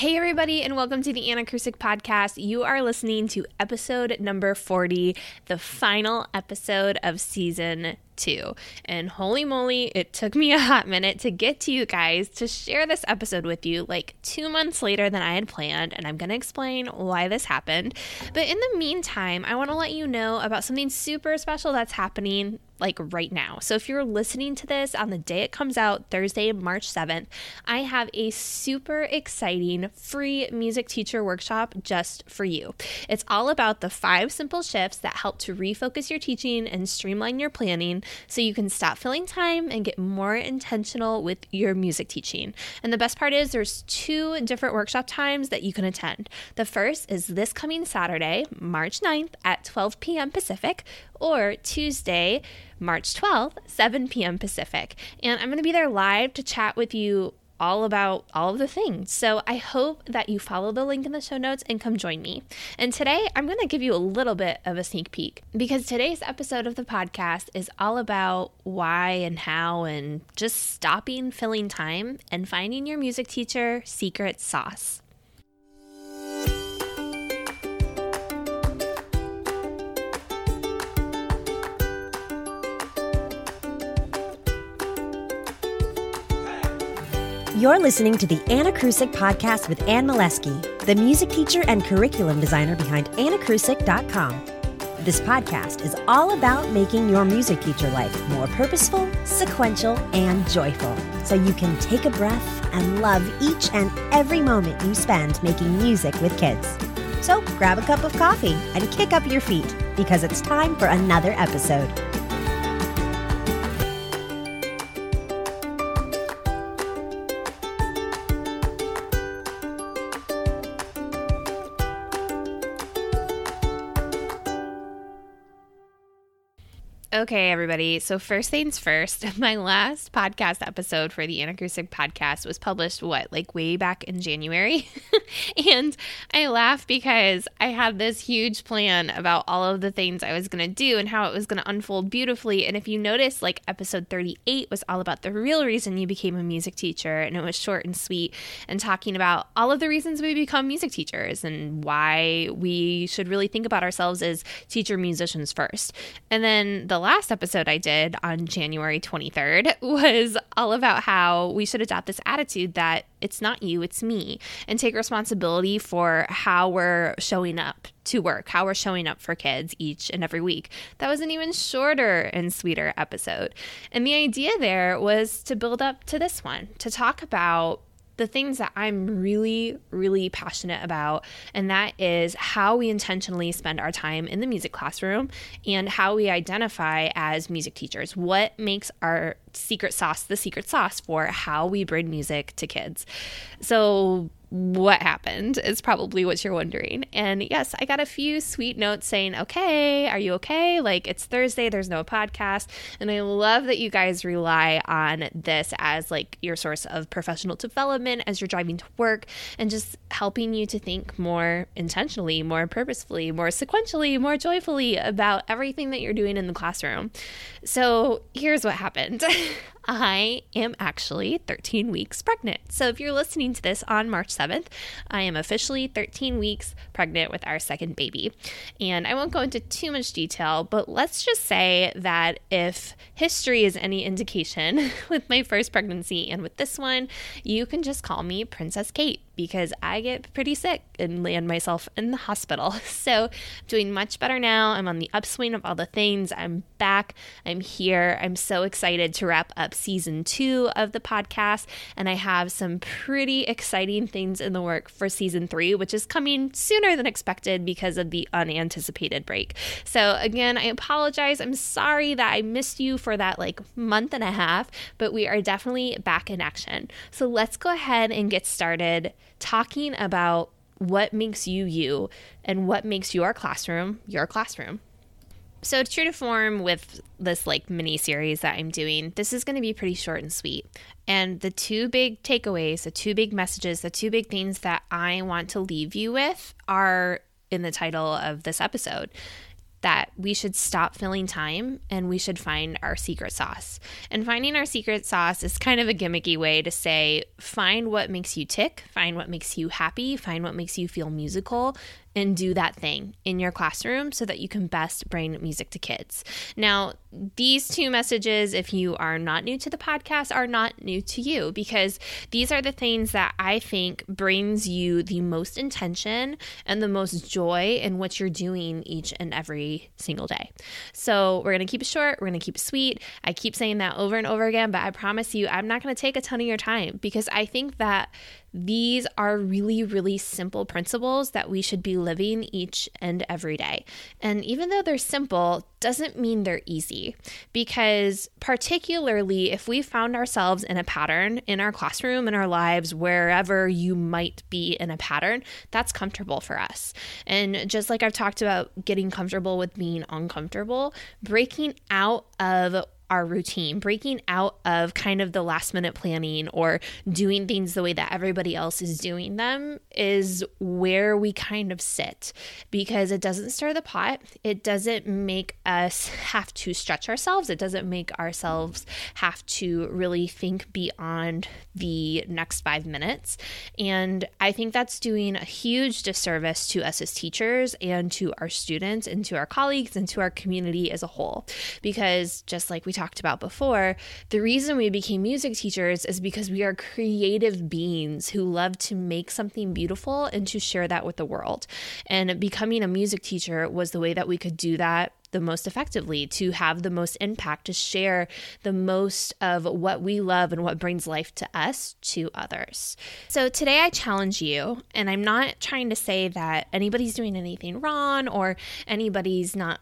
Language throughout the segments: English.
Hey, everybody, and welcome to the Anacrusic podcast. You are listening to episode number 40, the final episode of season And holy moly, it took me a hot minute to get to you guys to share this episode with you, like two months later than I had planned. And I'm going to explain why this happened. But in the meantime, I want to let you know about something super special that's happening like right now. So if you're listening to this on the day it comes out, Thursday, March 7th, I have a super exciting free music teacher workshop just for you. It's all about the five simple shifts that help to refocus your teaching and streamline your planning so you can stop filling time and get more intentional with your music teaching. And the best part is there's two different workshop times that you can attend. The first is this coming Saturday, March 9th at 12 p.m. Pacific, or Tuesday, March 12th, 7 p.m. Pacific. And I'm going to be there live to chat with you all about all of the things. So I hope that you follow the link in the show notes and come join me. And today I'm going to give you a little bit of a sneak peek because today's episode of the podcast is all about why and how and just stopping filling time and finding your music teacher secret sauce. You're listening to the Anacrusic podcast with Ann Molesky, the music teacher and curriculum designer behind anacrusic.com. This podcast is all about making your music teacher life more purposeful, sequential, and joyful so you can take a breath and love each and every moment you spend making music with kids. So grab a cup of coffee and kick up your feet because it's time for another episode. Okay, everybody. So, first things first, my last podcast episode for the Anacrusic podcast was published, what, like way back in January? and I laugh because I had this huge plan about all of the things I was going to do and how it was going to unfold beautifully. And if you notice, like episode 38 was all about the real reason you became a music teacher, and it was short and sweet and talking about all of the reasons we become music teachers and why we should really think about ourselves as teacher musicians first. And then the last episode I did on January 23rd was all about how we should adopt this attitude that it's not you, it's me, and take responsibility for how we're showing up to work, how we're showing up for kids each and every week. That was an even shorter and sweeter episode. And the idea there was to build up to this one, to talk about the things that I'm really, really passionate about, and that is how we intentionally spend our time in the music classroom and how we identify as music teachers. What makes our secret sauce the secret sauce for how we bring music to kids? So, what happened is probably what you're wondering. And yes, I got a few sweet notes saying, okay, are you okay? Like it's Thursday, there's no podcast. And I love that you guys rely on this as like your source of professional development as you're driving to work and just helping you to think more intentionally, more purposefully, more sequentially, more joyfully about everything that you're doing in the classroom. So here's what happened. I am actually 13 weeks pregnant. So if you're listening to this on March 7th, I am officially 13 weeks pregnant with our second baby. And I won't go into too much detail, but let's just say that if history is any indication with my first pregnancy and with this one, you can just call me Princess Kate because I get pretty sick and land myself in the hospital. So, I'm doing much better now. I'm on the upswing of all the things. I'm back. I'm here. I'm so excited to wrap up season two of the podcast. And I have some pretty exciting things in the work for season three, which is coming sooner than expected because of the unanticipated break. So, again, I apologize. I'm sorry that I missed you for that like month and a half, but we are definitely back in action. So, let's go ahead and get started talking about what makes you you and what makes your classroom your classroom. So, true to form with this like mini series that I'm doing, this is going to be pretty short and sweet. And the two big takeaways, the two big messages, the two big things that I want to leave you with are in the title of this episode. That we should stop filling time and we should find our secret sauce. And finding our secret sauce is kind of a gimmicky way to say find what makes you tick, find what makes you happy, find what makes you feel musical, and do that thing in your classroom so that you can best bring music to kids. Now, these two messages, if you are not new to the podcast, are not new to you because these are the things that I think brings you the most intention and the most joy in what you're doing each and every single day. So, we're going to keep it short, we're going to keep it sweet. I keep saying that over and over again, but I promise you, I'm not going to take a ton of your time because I think that these are really, really simple principles that we should be living each and every day. And even though they're simple, doesn't mean they're easy because, particularly if we found ourselves in a pattern in our classroom, in our lives, wherever you might be in a pattern, that's comfortable for us. And just like I've talked about getting comfortable with being uncomfortable, breaking out of our routine, breaking out of kind of the last minute planning or doing things the way that everybody else is doing them is where we kind of sit because it doesn't stir the pot. It doesn't make us have to stretch ourselves. It doesn't make ourselves have to really think beyond the next five minutes. And I think that's doing a huge disservice to us as teachers and to our students and to our colleagues and to our community as a whole. Because just like we talked about before, the reason we became music teachers is because we are creative beings who love to make something beautiful and to share that with the world. And becoming a music teacher was the way that we could do that the most effectively, to have the most impact, to share the most of what we love and what brings life to us to others. So today I challenge you, and I'm not trying to say that anybody's doing anything wrong or anybody's not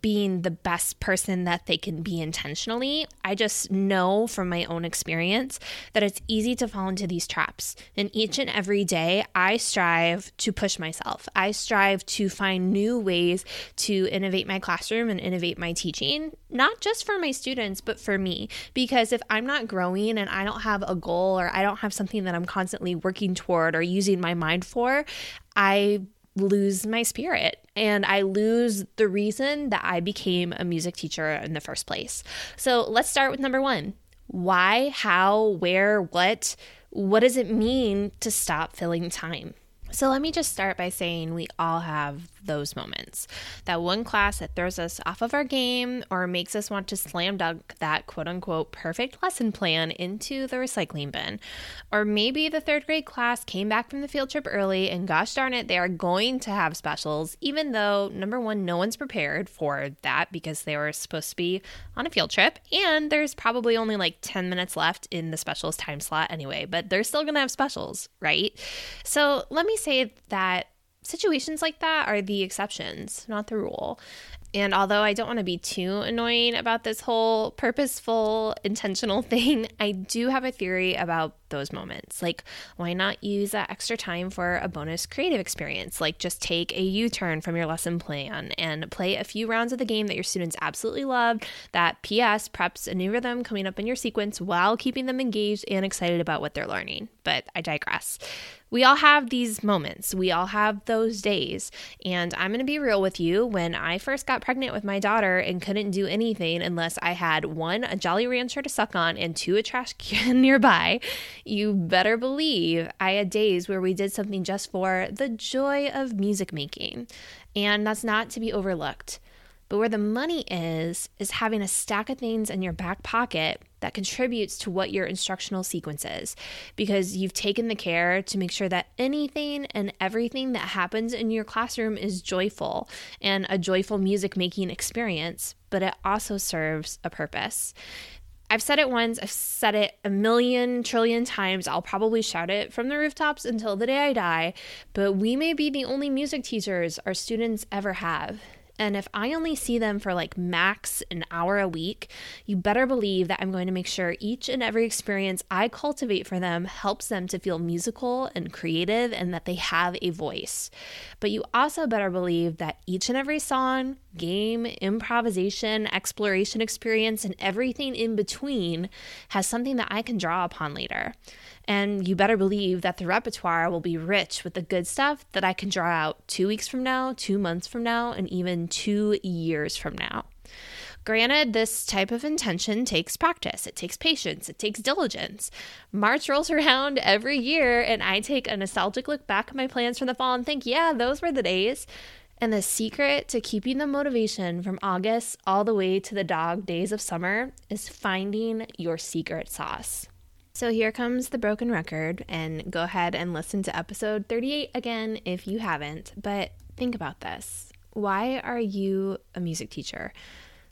being the best person that they can be intentionally. I just know from my own experience that it's easy to fall into these traps. And each and every day, I strive to push myself. I strive to find new ways to innovate my classroom and innovate my teaching, not just for my students, but for me. Because if I'm not growing and I don't have a goal or I don't have something that I'm constantly working toward or using my mind for, I lose my spirit and I lose the reason that I became a music teacher in the first place. So let's start with number one why, how, where, what? What does it mean to stop filling time? So let me just start by saying we all have those moments. That one class that throws us off of our game or makes us want to slam dunk that quote unquote perfect lesson plan into the recycling bin. Or maybe the third grade class came back from the field trip early and gosh darn it, they are going to have specials, even though number one, no one's prepared for that because they were supposed to be on a field trip. And there's probably only like 10 minutes left in the specials time slot anyway, but they're still going to have specials, right? So let me say that situations like that are the exceptions, not the rule. And although I don't want to be too annoying about this whole purposeful, intentional thing, I do have a theory about those moments. Like, why not use that extra time for a bonus creative experience? Like, just take a U turn from your lesson plan and play a few rounds of the game that your students absolutely loved. That PS preps a new rhythm coming up in your sequence while keeping them engaged and excited about what they're learning. But I digress we all have these moments. We all have those days. And I'm going to be real with you. When I first got pregnant with my daughter and couldn't do anything unless I had one, a Jolly Rancher to suck on, and two, a trash can nearby, you better believe I had days where we did something just for the joy of music making. And that's not to be overlooked. But where the money is, is having a stack of things in your back pocket that contributes to what your instructional sequence is because you've taken the care to make sure that anything and everything that happens in your classroom is joyful and a joyful music making experience, but it also serves a purpose. I've said it once, I've said it a million trillion times. I'll probably shout it from the rooftops until the day I die, but we may be the only music teachers our students ever have. And if I only see them for like max an hour a week, you better believe that I'm going to make sure each and every experience I cultivate for them helps them to feel musical and creative and that they have a voice. But you also better believe that each and every song, game, improvisation, exploration experience, and everything in between has something that I can draw upon later. And you better believe that the repertoire will be rich with the good stuff that I can draw out two weeks from now, two months from now, and even two years from now. Granted, this type of intention takes practice, it takes patience, it takes diligence. March rolls around every year, and I take a nostalgic look back at my plans from the fall and think, yeah, those were the days. And the secret to keeping the motivation from August all the way to the dog days of summer is finding your secret sauce. So here comes the broken record, and go ahead and listen to episode 38 again if you haven't. But think about this why are you a music teacher?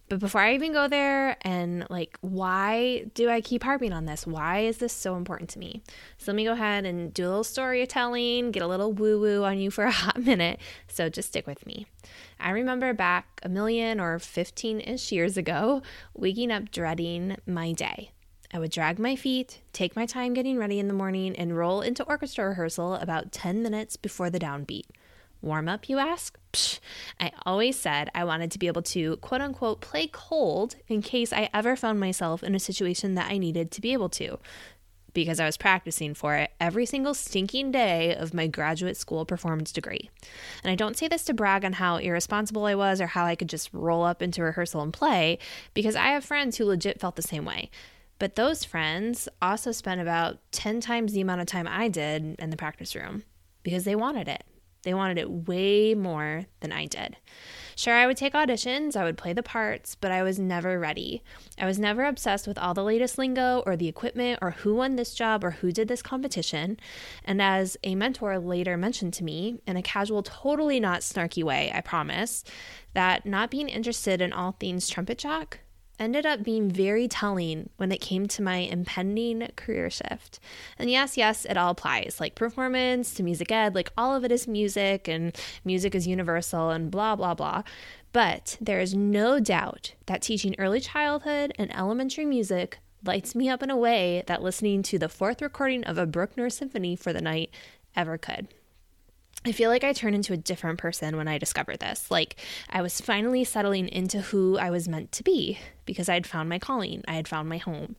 But before I even go there, and like, why do I keep harping on this? Why is this so important to me? So let me go ahead and do a little storytelling, get a little woo woo on you for a hot minute. So just stick with me. I remember back a million or 15 ish years ago, waking up dreading my day. I would drag my feet, take my time getting ready in the morning, and roll into orchestra rehearsal about 10 minutes before the downbeat. Warm up, you ask? Psh, I always said I wanted to be able to quote unquote play cold in case I ever found myself in a situation that I needed to be able to, because I was practicing for it every single stinking day of my graduate school performance degree. And I don't say this to brag on how irresponsible I was or how I could just roll up into rehearsal and play, because I have friends who legit felt the same way. But those friends also spent about 10 times the amount of time I did in the practice room because they wanted it. They wanted it way more than I did. Sure, I would take auditions, I would play the parts, but I was never ready. I was never obsessed with all the latest lingo or the equipment or who won this job or who did this competition. And as a mentor later mentioned to me, in a casual, totally not snarky way, I promise, that not being interested in all things trumpet jack ended up being very telling when it came to my impending career shift. And yes, yes, it all applies like performance to music ed, like all of it is music and music is universal and blah, blah, blah. But there is no doubt that teaching early childhood and elementary music lights me up in a way that listening to the fourth recording of a Bruckner symphony for the night ever could. I feel like I turned into a different person when I discovered this. Like, I was finally settling into who I was meant to be because I had found my calling, I had found my home.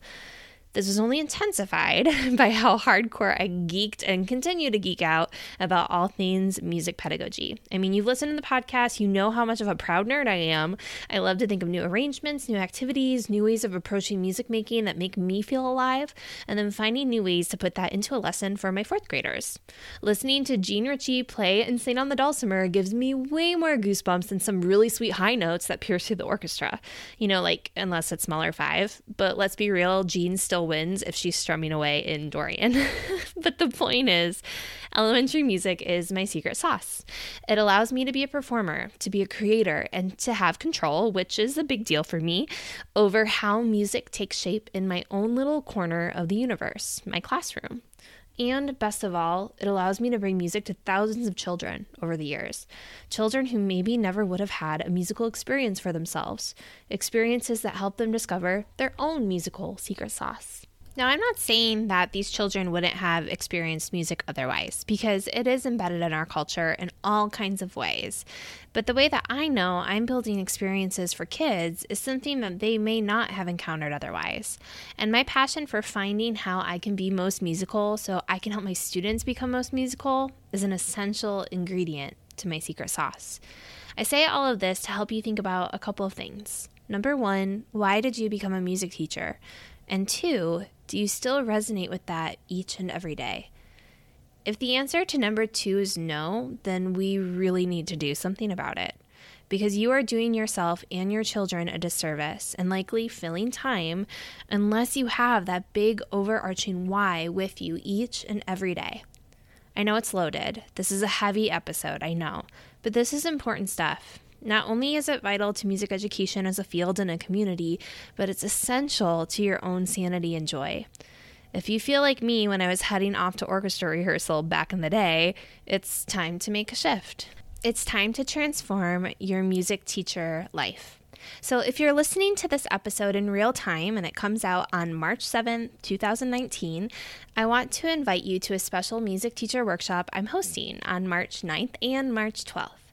This was only intensified by how hardcore I geeked and continue to geek out about all things music pedagogy. I mean, you've listened to the podcast, you know how much of a proud nerd I am. I love to think of new arrangements, new activities, new ways of approaching music making that make me feel alive, and then finding new ways to put that into a lesson for my fourth graders. Listening to Jean Ritchie play and sing on the dulcimer gives me way more goosebumps than some really sweet high notes that pierce through the orchestra. You know, like, unless it's Mahler 5. But let's be real, Jean still wins if she's strumming away in Dorian. but the point is, elementary music is my secret sauce. It allows me to be a performer, to be a creator, and to have control, which is a big deal for me, over how music takes shape in my own little corner of the universe, my classroom. And best of all, it allows me to bring music to thousands of children over the years. Children who maybe never would have had a musical experience for themselves, experiences that help them discover their own musical secret sauce. Now, I'm not saying that these children wouldn't have experienced music otherwise, because it is embedded in our culture in all kinds of ways. But the way that I know I'm building experiences for kids is something that they may not have encountered otherwise. And my passion for finding how I can be most musical so I can help my students become most musical is an essential ingredient to my secret sauce. I say all of this to help you think about a couple of things. Number one, why did you become a music teacher? And two, do you still resonate with that each and every day? If the answer to number two is no, then we really need to do something about it. Because you are doing yourself and your children a disservice and likely filling time unless you have that big overarching why with you each and every day. I know it's loaded. This is a heavy episode, I know, but this is important stuff. Not only is it vital to music education as a field and a community, but it's essential to your own sanity and joy. If you feel like me when I was heading off to orchestra rehearsal back in the day, it's time to make a shift. It's time to transform your music teacher life. So, if you're listening to this episode in real time and it comes out on March 7th, 2019, I want to invite you to a special music teacher workshop I'm hosting on March 9th and March 12th.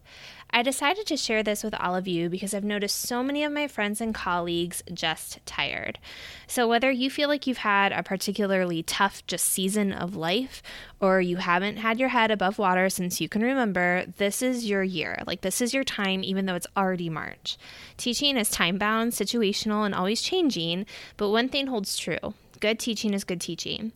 I decided to share this with all of you because I've noticed so many of my friends and colleagues just tired. So, whether you feel like you've had a particularly tough just season of life or you haven't had your head above water since you can remember, this is your year. Like, this is your time, even though it's already March. Teaching is time bound, situational, and always changing, but one thing holds true good teaching is good teaching.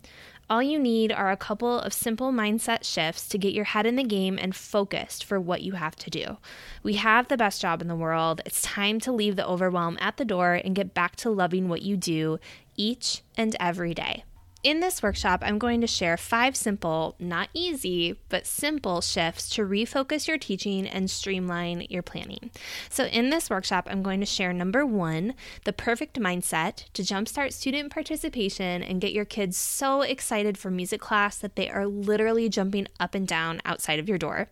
All you need are a couple of simple mindset shifts to get your head in the game and focused for what you have to do. We have the best job in the world. It's time to leave the overwhelm at the door and get back to loving what you do each and every day. In this workshop, I'm going to share five simple, not easy, but simple shifts to refocus your teaching and streamline your planning. So, in this workshop, I'm going to share number one, the perfect mindset to jumpstart student participation and get your kids so excited for music class that they are literally jumping up and down outside of your door.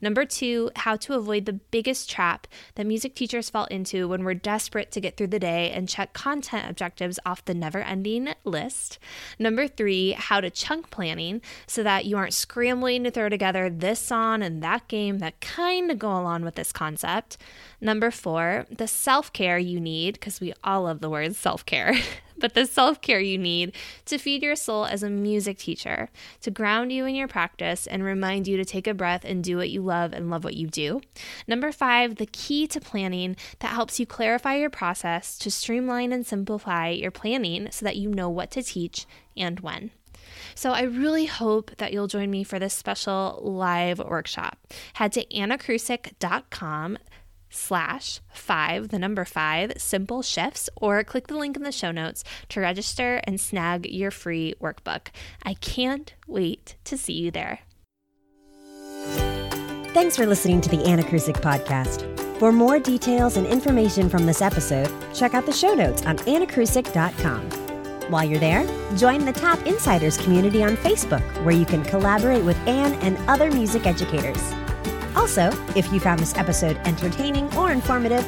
Number two, how to avoid the biggest trap that music teachers fall into when we're desperate to get through the day and check content objectives off the never ending list. Number Number three, how to chunk planning so that you aren't scrambling to throw together this song and that game that kind of go along with this concept. Number four, the self care you need, because we all love the word self care, but the self care you need to feed your soul as a music teacher, to ground you in your practice and remind you to take a breath and do what you love and love what you do. Number five, the key to planning that helps you clarify your process to streamline and simplify your planning so that you know what to teach and when. So I really hope that you'll join me for this special live workshop. Head to anacrusic.com slash five, the number five, simple shifts, or click the link in the show notes to register and snag your free workbook. I can't wait to see you there. Thanks for listening to the Anacrusic podcast. For more details and information from this episode, check out the show notes on anacrusic.com. While you're there, join the TAP Insiders community on Facebook, where you can collaborate with Anne and other music educators. Also, if you found this episode entertaining or informative,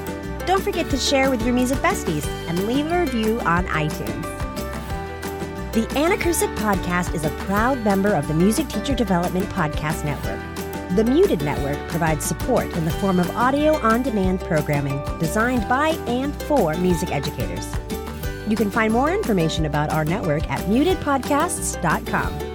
don't forget to share with your music besties and leave a review on iTunes. The Anna Podcast is a proud member of the Music Teacher Development Podcast Network. The MuTed Network provides support in the form of audio on demand programming designed by and for music educators. You can find more information about our network at mutedpodcasts.com.